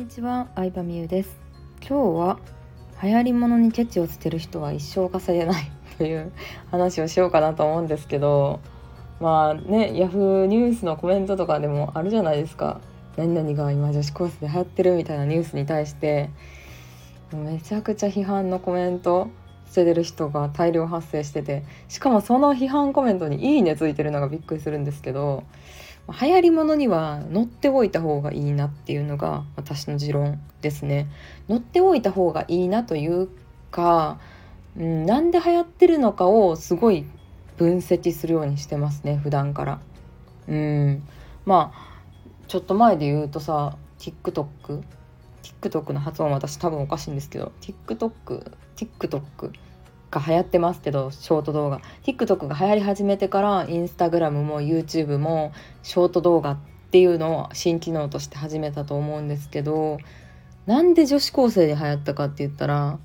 にちは、相葉美優です。今日は流行り物にケチをつける人は一生稼げない という話をしようかなと思うんですけどまあねヤフーニュースのコメントとかでもあるじゃないですか。何々が今女子高生で流行ってるみたいなニュースに対してめちゃくちゃ批判のコメント捨ててる人が大量発生しててしかもその批判コメントに「いいね」ついてるのがびっくりするんですけど流行り物には乗っておいた方がいいなっていうのが私の持論ですね。乗っておいた方がいいなというか、うん、なんで流行ってるのかをすごい分析するようにしてますね普段から。うんまあちょっと前で言うとさ TikTok TikTok の発音私多分おかしいんですけど TikTok TikTok が流行ってますけどショート動画 TikTok が流行り始めてからインスタグラムも YouTube もショート動画っていうのを新機能として始めたと思うんですけどなんで女子高生で流行ったかって言ったら、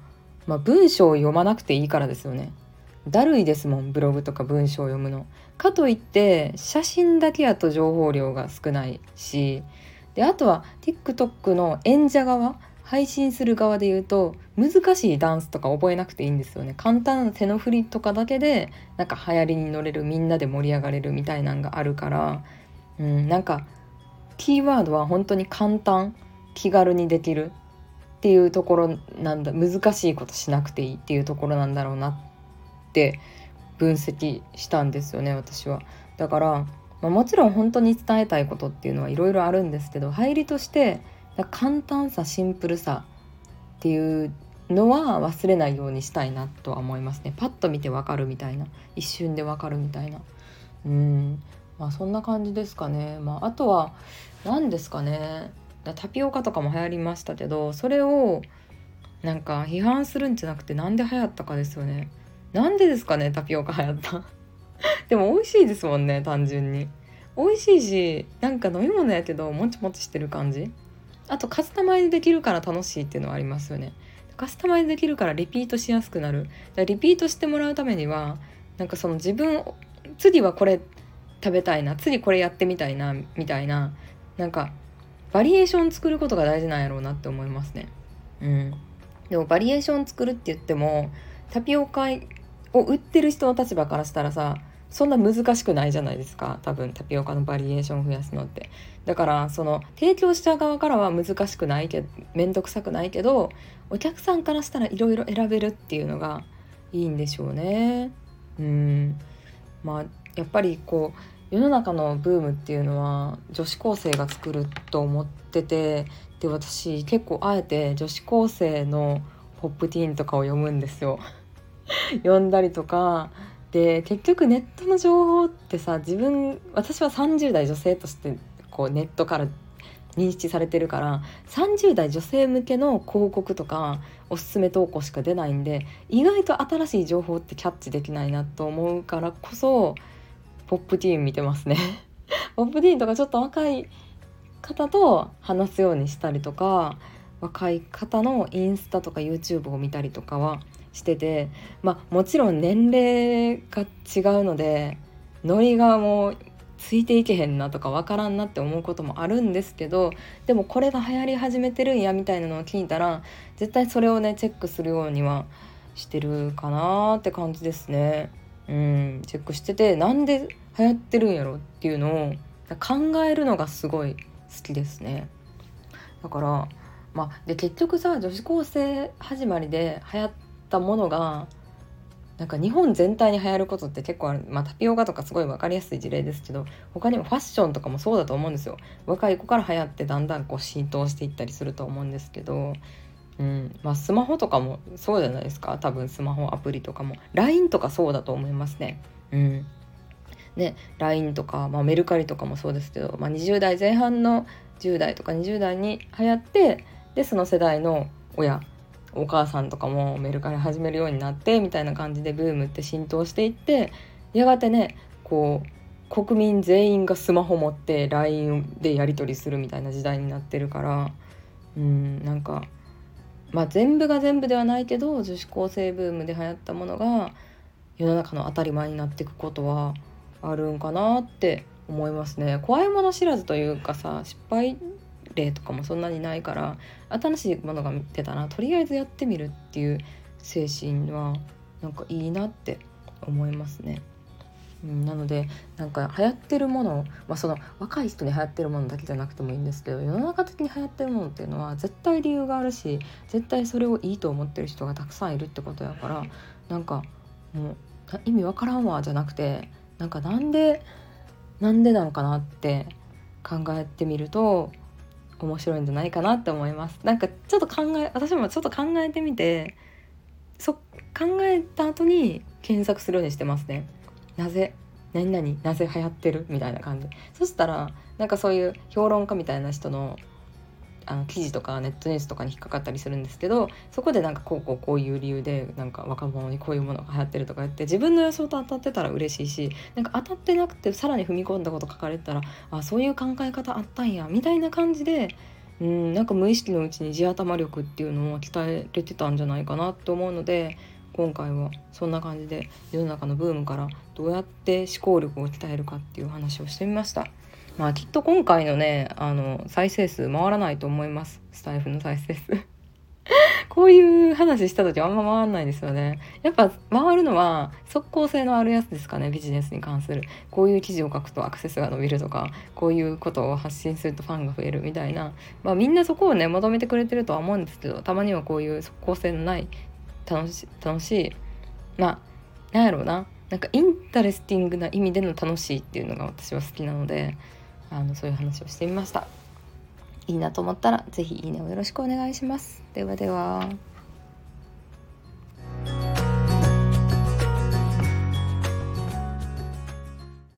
まあ、文章を読まなくていいからですよね。だるいですもんブログとか文章を読むの。かといって写真だけやと情報量が少ないしであとは TikTok の演者側配信する側で言うと難しいダンスとか覚えなくていいんですよね簡単な手の振りとかだけでなんか流行りに乗れるみんなで盛り上がれるみたいなんがあるから、うん、なんかキーワードは本当に簡単気軽にできるっていうところなんだ難しいことしなくていいっていうところなんだろうなって分析したんですよね私は。だから、まあ、もちろん本当に伝えたいことっていうのはいろいろあるんですけど入りとして簡単さシンプルさっていうのは忘れないようにしたいなとは思いますね。パッと見てわかるみたいな。一瞬でわかるみたいな。うん。まあそんな感じですかね。まああとは何ですかね。タピオカとかも流行りましたけどそれをなんか批判するんじゃなくてなんで流行ったかですよね。なんでですかねタピオカ流行った。でも美味しいですもんね単純に。美味しいしなんか飲み物やけどもちもちしてる感じ。あとカスタマイズできるから楽しいっていうのはありますよね。カスタマイズできるからリピートしやすくなる。リピートしてもらうためにはなんかその自分次はこれ食べたいな次これやってみたいなみたいななんかバリエーション作ることが大事なんやろうなって思いますね。うん。でもバリエーション作るって言ってもタピオカを売ってる人の立場からしたらさそんな難しくないじゃないですか。多分タピオカのバリエーションを増やすのって。だからその提供した側からは難しくないけど面倒くさくないけどお客さんからしたらいろいろ選べるっていうのがいいんでしょうね。うん。まあやっぱりこう世の中のブームっていうのは女子高生が作ると思っててで私結構あえて女子高生のポップティーンとかを読むんですよ。読んだりとかで結局ネットの情報ってさ自分私は30代女性としてこうネットから認識されてるから30代女性向けの広告とかおすすめ投稿しか出ないんで意外と新しい情報ってキャッチできないなと思うからこそポップティーン見てますね。ポップティーンとかちょっと若い方と話すようにしたりとか若い方のインスタとか YouTube を見たりとかはしててまあもちろん年齢が違うのでノリがもうついていけへんなとかわからんなって思うこともあるんですけどでもこれが流行り始めてるんやみたいなのを聞いたら絶対それをねチェックするようにはしてるかなって感じですね。うん、チェックしててなんで流行ってるんやろっていうのを考えるのがすごい好きですね。だからまあで結局さ女子高生始まりで流行ったものがなんか日本全体に流行ることって結構ある、まあ、タピオカとかすごい分かりやすい事例ですけど他にもファッションとかもそうだと思うんですよ。若い子から流行ってだんだんこう浸透していったりすると思うんですけど、うん。まあ、スマホとかもそうじゃないですか。多分スマホアプリとかも。LINE とかそうだと思いますね。うん。ね、LINE とか、まあ、メルカリとかもそうですけど、まあ、20代前半の10代とか20代に流行ってでその世代の親お母さんとかもメルカリ始めるようになってみたいな感じでブームって浸透していってやがてねこう国民全員がスマホ持って LINE でやり取りするみたいな時代になってるからうんなんかまあ全部が全部ではないけど女子高生ブームで流行ったものが世の中の当たり前になっていくことはあるんかなって思いますね。怖いもの知らずというかさ失敗例とかもそんなにないから新しいものが出たらとりあえずやってみるっていう精神はなんかいいなって思いますね。うん、なのでなんか流行ってるもの、まあ、その若い人に流行ってるものだけじゃなくてもいいんですけど世の中的に流行ってるものっていうのは絶対理由があるし絶対それをいいと思ってる人がたくさんいるってことやからなんかもう意味わからんわじゃなくてなんかなんでなんでなのかなって考えてみると面白いんじゃないかなって思います。なんかちょっと考え私もちょっと考えてみてそ考えた後に検索するようにしてますね。なぜ何々なぜ流行ってる？みたいな感じ。そしたらなんかそういう評論家みたいな人のあの記事とかネットニュースとかに引っかかったりするんですけどそこでなんかこうこうこういう理由でなんか若者にこういうものが流行ってるとか言って自分の予想と当たってたら嬉しいしなんか当たってなくてさらに踏み込んだこと書かれてたらあそういう考え方あったんやみたいな感じでうんなんか無意識のうちに地頭力っていうのを鍛えれてたんじゃないかなと思うので今回はそんな感じで世の中のブームからどうやって思考力を鍛えるかっていう話をしてみました。まあきっと今回のねあの再生数回らないと思います。スタイフの再生数。こういう話した時あんま回らないですよね。やっぱ回るのは即効性のあるやつですかねビジネスに関する。こういう記事を書くとアクセスが伸びるとかこういうことを発信するとファンが増えるみたいな。まあみんなそこをね求めてくれてるとは思うんですけどたまにはこういう即効性のない楽し楽しいまあなんやろうな。なんか interesting な意味での楽しいっていうのが私は好きなのであのそういう話をしてみました。いいなと思ったら是非いいねをよろしくお願いします。ではでは。